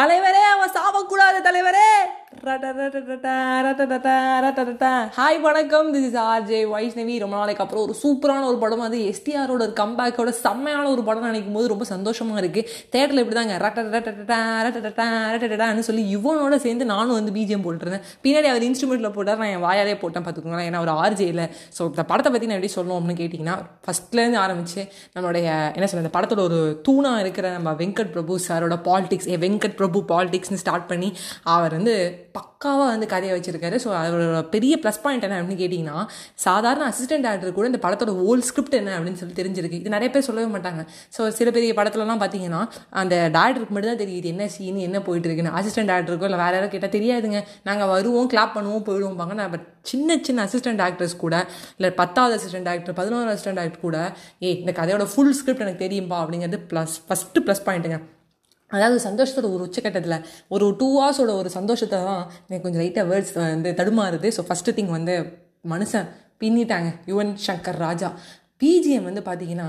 தலைவரே அவன் சாவக்கூடாது தலைவரே. ஹாய் வணக்கம் திஸ் இஸ் ஆர்ஜே வைஷ்ணவி ரொம்ப நாளைக்கு அப்புறம் ஒரு சூப்பரான ஒரு படம் அது எஸ்டிஆரோட ஒரு கம்பேக்கோட செம்மையான ஒரு படம் நினைக்கும் போது ரொம்ப சந்தோஷமாக இருக்குது தேட்டரில் இப்படி தாங்க சொல்லி இவனோட சேர்ந்து நானும் வந்து பிஜிஎம் போட்டுருந்தேன் பின்னாடி அவர் இன்ஸ்ட்ருமெண்ட்டில் போட்டார் நான் என் வாயாலே போட்டேன் பார்த்துக்கோங்களேன் ஏன்னா ஒரு ஆர்ஜே இல்லை ஸோ இந்த படத்தை பற்றி நான் எப்படி சொல்லணும் அப்படின்னு கேட்டிங்கன்னா ஃபஸ்ட்லேருந்து ஆரம்பிச்சு நம்மளுடைய என்ன சொல்ல இந்த படத்தோட ஒரு தூணாக இருக்கிற நம்ம வெங்கட் பிரபு சாரோட பாலிடிக்ஸ் ஏ வெங்கட் பிரபு பாலிடிக்ஸ்னு ஸ்டார்ட் பண்ணி அவர் வந்து பக்காவாக வந்து கதையை வச்சிருக்காரு. ஸோ அவரோட பெரிய ப்ளஸ் பாயிண்ட் என்ன அப்படின்னு கேட்டிங்கன்னா சாதாரண அசிஸ்டன்ட் ஆக்டர் கூட இந்த படத்தோட ஹோல் ஸ்கிரிப்ட் என்ன அப்படின்னு சொல்லி தெரிஞ்சிருக்கு. இது நிறைய பேர் சொல்லவே மாட்டாங்க. ஸோ சில பெரிய படத்துலலாம் பார்த்தீங்கன்னா அந்த டேரக்டருக்கு மட்டும் தான் தெரியுது என்ன சீன் என்ன போயிட்டு இருக்குன்னு. அசிஸ்டன்ட் ஆக்டருக்கோ இல்லை வேறு யாரும் கேட்டால் தெரியாதுங்க. நாங்கள் வருவோம் கிளாப் பண்ணுவோம் போயிடுவோம் பாங்க நான் பட் சின்ன சின்ன அசிஸ்டன்ட் ஆக்டர்ஸ் கூட இல்லை பத்தாவது அசிஸ்டன்ட் ஆக்டர் பதினோரு அசிஸ்டன்ட் ஆக்டர் கூட ஏ இந்த கதையோட ஃபுல் ஸ்கிரிப்ட் எனக்கு தெரியும்பா அப்படிங்கிறது ப்ளஸ் ஃபஸ்ட்டு ப்ளஸ் பாயிண்ட்டுங்க அதாவது சந்தோஷத்தோட ஒரு உச்சக்கட்டத்தில் ஒரு டூ ஹவர்ஸோட ஒரு சந்தோஷத்தை தான் எனக்கு கொஞ்சம் லைட்டாக வேர்ட்ஸ் வந்து தடுமாறுது. ஸோ ஃபஸ்ட்டு திங் வந்து மனுஷன் பின்னிட்டாங்க. யுவன் சங்கர் ராஜா. பிஜிஎம் வந்து பார்த்தீங்கன்னா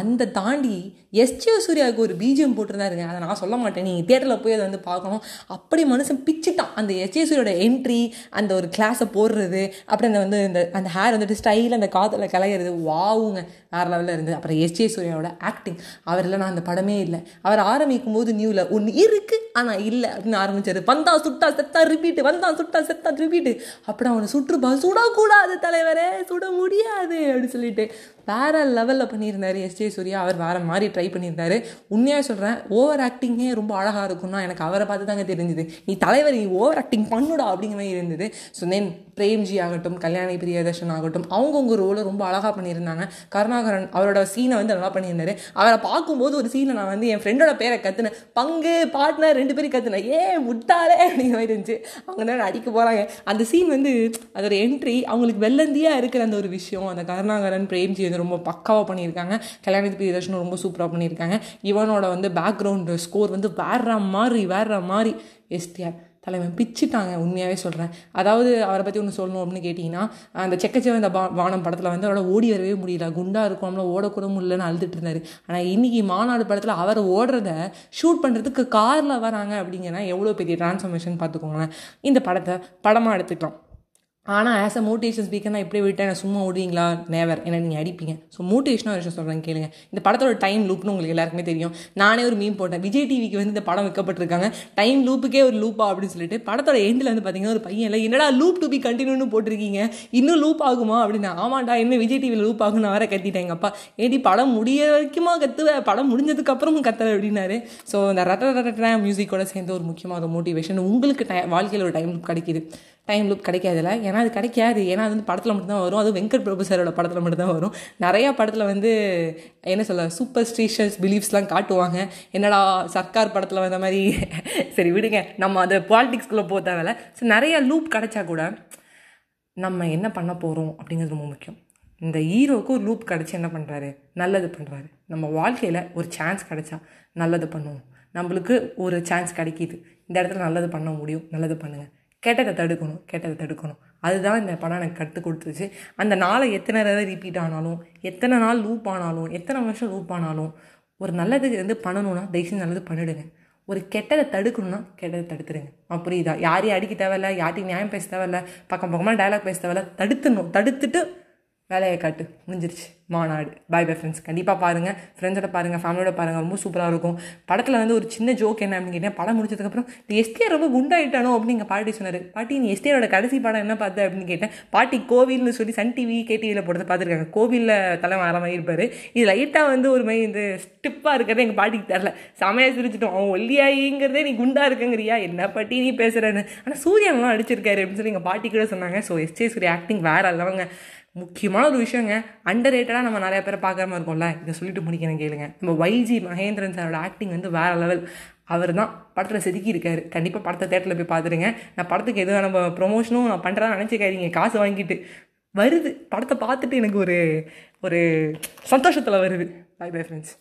அந்த தாண்டி எஸ்டிஓ சூர்யாவுக்கு ஒரு பிஜிஎம் போட்டிருந்தாருங்க. அதை நான் சொல்ல மாட்டேன். நீங்கள் தேட்டரில் போய் அதை வந்து பார்க்கணும். அப்படி மனுஷன் பிச்சுட்டான். அந்த எஸ்டிஓ சூரியோட என்ட்ரி அந்த ஒரு கிளாஸை போடுறது அப்புறம் அந்த வந்து இந்த அந்த ஹேர் வந்துட்டு ஸ்டைல் அந்த காதில் கலையிறது வாவுங்க. வேறு லெவலில் இருந்தது அப்புறம் எஸ்ஜே சூர்யாவோட ஆக்டிங் அவர் இல்லைனா அந்த படமே இல்லை. அவர் ஆரம்பிக்கும் போது நியூவில் ஒன்று இருக்குது ஆனால் இல்லை அப்படின்னு ஆரம்பிச்சாரு. வந்தா சுட்டா செத்தா ரிப்பீட்டு வந்தா சுட்டா செத்தா ரிப்பீட்டு. அப்புறம் அவனை சுற்றுப்பா சுடக்கூடாது தலைவரே சுட முடியாது அப்படின்னு சொல்லிட்டு. வேற லெவலில் பண்ணியிருந்தாரு எஸ்ஜே சூர்யா. அவர் வேற மாதிரி ட்ரை பண்ணியிருந்தாரு. உண்மையாக சொல்கிறேன் ஓவர் ஆக்டிங்கே ரொம்ப அழகாக இருக்கும்னா எனக்கு அவரை பார்த்து தாங்க தெரிஞ்சுது. நீ தலைவர் நீ ஓவர் ஆக்டிங் பண்ணுடா அப்படிங்கிற மாதிரி இருந்தது. ஸோ தென் பிரேம்ஜி ஆகட்டும் கல்யாணி பிரியதர்ஷன் ஆகட்டும் அவங்கவுங்க ரோலை ரொம்ப அழகாக பண்ணியிருந்தாங்க. கருணாகரன் அவரோட சீனை வந்து நல்லா பண்ணியிருந்தாரு. அவரை பார்க்கும்போது ஒரு சீனை நான் வந்து என் ஃப்ரெண்டோட பேரை கற்றுனேன் பங்கு பார்ட்னர் ரெண்டு பேரும் கத்துனேன். ஏ முட்டாளே அப்படிங்கிற மாதிரி இருந்துச்சு. அவங்க தான் அடிக்க போகிறாங்க அந்த சீன் வந்து அதோட என்ட்ரி அவங்களுக்கு வெள்ளந்தியாக இருக்கிற அந்த ஒரு விஷயம். அந்த கருணாகரன் பிரேம்ஜி இது ரொம்ப பக்காவாக பண்ணியிருக்காங்க. கல்யாணத்து பிரியதர்ஷனும் ரொம்ப சூப்பராக பண்ணியிருக்காங்க. இவனோட வந்து பேக்ரவுண்டு ஸ்கோர் வந்து வேற மாதிரி வேற மாதிரி. எஸ்டிஆர் தலைவன் பிச்சுட்டாங்க உண்மையாகவே சொல்கிறேன் அதாவது அவரை பற்றி ஒன்று சொல்லணும் அப்படின்னு கேட்டிங்கன்னா அந்த செக்கச்சவ இந்த பா வானம் படத்தில் வந்து அவரோட ஓடி வரவே முடியல. குண்டாக இருக்கும் அவங்கள ஓடக்கூட முடியலன்னு அழுதுட்டு இருந்தார். ஆனால் இன்றைக்கி மாநாடு படத்தில் அவர் ஓடுறத ஷூட் பண்ணுறதுக்கு காரில் வராங்க அப்படிங்கன்னா எவ்வளோ பெரிய டிரான்ஸ்ஃபர்மேஷன் பார்த்துக்கோங்களேன். இந்த படத்தை படமாக எடுத்துக்கலாம் ஆனால் ஆஸ் அ மோட்டிவேஷன் ஸ்பீக்கர் நான் இப்படி விட்டேன் சும்மா ஓடுவீங்களா நேவர் என்ன நீங்கள் அடிப்பீங்க. ஸோ மோட்டிவேஷனாக ஒரு விஷயம் சொல்கிறேன் கேளுங்க. இந்த படத்தோட டைம் லூப்னு உங்களுக்கு எல்லாருக்குமே தெரியும். நானே ஒரு மீன் போட்டேன். விஜய் டிவிக்கு வந்து இந்த படம் வைக்கப்பட்டிருக்காங்க. டைம் லூப்புக்கே ஒரு லூப்பா அப்படின்னு சொல்லிட்டு படத்தோட எண்டில் வந்து பார்த்தீங்கன்னா ஒரு பையன் இல்லை என்னடா லூப் டு பி கண்டினியூன்னு போட்டிருக்கீங்க? இன்னும் லூப் ஆகுமா? அப்படின்னு ஆமாண்டா என்ன விஜய் டிவியில் லூப் ஆகும் நான் வேற கத்திட்டேன் எங்கள் அப்பா. ஏடி படம் முடிய வரைக்குமா கத்துவேன் படம் முடிஞ்சதுக்கு அப்புறமும் கத்துற அப்படின்னாரு. ஸோ இந்த ரட்ட ரத்த மியூசிக்கோட சேர்ந்து ஒரு முக்கியமான ஒரு மோட்டிவேஷன் உங்களுக்கு டை வாழ்க்கையில் ஒரு டைம் கிடைக்கிது. டைம் லூப் கிடைக்காதுல ஏன்னா அது கிடைக்காது. ஏன்னா அது வந்து படத்தில் மட்டும்தான் வரும். அது வெங்கட் பிரபு சாரோட படத்தில் மட்டும்தான் வரும். நிறையா படத்தில் வந்து என்ன சொல்ல சூப்பர் ஸ்டீஷியஸ் பிலீஃப்ஸ்லாம் காட்டுவாங்க. என்னடா சர்க்கார் படத்தில் வந்த மாதிரி. சரி விடுங்க. நம்ம அந்த பாலிட்டிக்ஸ்குள்ளே போக தேவையில்ல. ஸோ நிறையா லூப் கிடைச்சா கூட நம்ம என்ன பண்ண போகிறோம் அப்படிங்கிறது ரொம்ப முக்கியம். இந்த ஹீரோவுக்கு ஒரு லூப் கிடச்சி என்ன பண்ணுறாரு நல்லது பண்ணுறாரு நம்ம வாழ்க்கையில் ஒரு சான்ஸ் கிடைச்சா நல்லது பண்ணுவோம். நம்மளுக்கு ஒரு சான்ஸ் கிடைக்கிது. இந்த இடத்துல நல்லது பண்ண முடியும். நல்லது பண்ணுங்கள் கெட்டதை தடுக்கணும் கெட்டதை தடுக்கணும். அதுதான் இந்த படம் எனக்கு கற்றுக் கொடுத்துச்சு. அந்த நாளை எத்தனை தடவை ரிப்பீட் ஆனாலும் எத்தனை நாள் லூப் ஆனாலும் எத்தனை வருஷம் லூப் ஆனாலும் ஒரு நல்லது வந்து பண்ணணும்னா தயவுசெய்து நல்லது பண்ணிவிடுங்க ஒரு கெட்டதை தடுக்கணும்னா கெட்டதை தடுத்துருங்க புரியுதா? யாரையும் அடிக்க தேவையில்ல யார்ட்டையும் நியாயம் பேச தேவையில்ல பக்கம் பக்கமாக டைலாக் பேச தேவையில்ல தடுத்துடணும். தடுத்துட்டு வேலையை காட்டு. முடிஞ்சிருச்சு. மாநாடு. பாய் பை ஃப்ரெண்ட்ஸ் கண்டிப்பாக பாருங்கள் ஃப்ரெண்ட்ஸோட பாருங்கள் ஃபேமிலியோட பாருங்கள் ரொம்ப சூப்பராக இருக்கும். படத்தில் வந்து ஒரு சின்ன ஜோக் என்ன அப்படின்னு கேட்டேன் படம் முடிச்சதுக்கப்புறம் நீ எஸ்டிஆர் ரொம்ப குண்டாயிட்டானோ அப்படின்னு எங்கள் பாட்டி சொன்னார். பாட்டி நீ எஸ்டிஆரோட கடைசி படம் என்ன பார்த்த அப்படின்னு கேட்டேன். பாட்டி கோவில்னு சொல்லி சன் டிவி கேடிவியில் போடுறது பார்த்துருக்காங்க. கோவிலில் தலை வர மாதிரி இருப்பார். இது லைட்டாக வந்து ஒரு மாதிரி இந்த ஸ்டிப்பாக இருக்கிறது எங்கள் பாட்டிக்கு தெரில செமையாக சிரிச்சிட்டோம். அவன் ஒல்லியாயிங்கிறதே நீ குண்டா இருக்குங்கிறியா? என்ன பாட்டி நீ பேசுகிறேன்னு ஆனால் சூரியன்லாம் அடிச்சிருக்காரு அப்படின்னு சொல்லி எங்கள் பாட்டி கூட சொன்னாங்க. ஸோ எஸ்டே சூரிய ஆக்டிங் வேறு அல்லவங்க முக்கியமான ஒரு விஷயங்க. அண்டர் ரேட்டடாக நம்ம நிறைய பேரை பார்க்குற மாதிரி இருக்கோம்ல. இதை சொல்லிட்டு முடிக்கிறேன் கேளுங்க. நம்ம வைஜி மகேந்திரன் சாரோட ஆக்டிங் வந்து வேறு லெவல் அவர் தான் படத்தில் செதுக்கி இருக்காரு கண்டிப்பாக படத்தை தேட்டரில் போய் பார்த்துருங்க. நான் படத்துக்கு எதுவும் நம்ம ப்ரொமோஷனும் நான் பண்ணுறதா நினச்சிக்காதீங்க. காசு வாங்கிட்டு. வருது. படத்தை பார்த்துட்டு எனக்கு ஒரு ஒரு சந்தோஷத்தில் வருது. By bye friends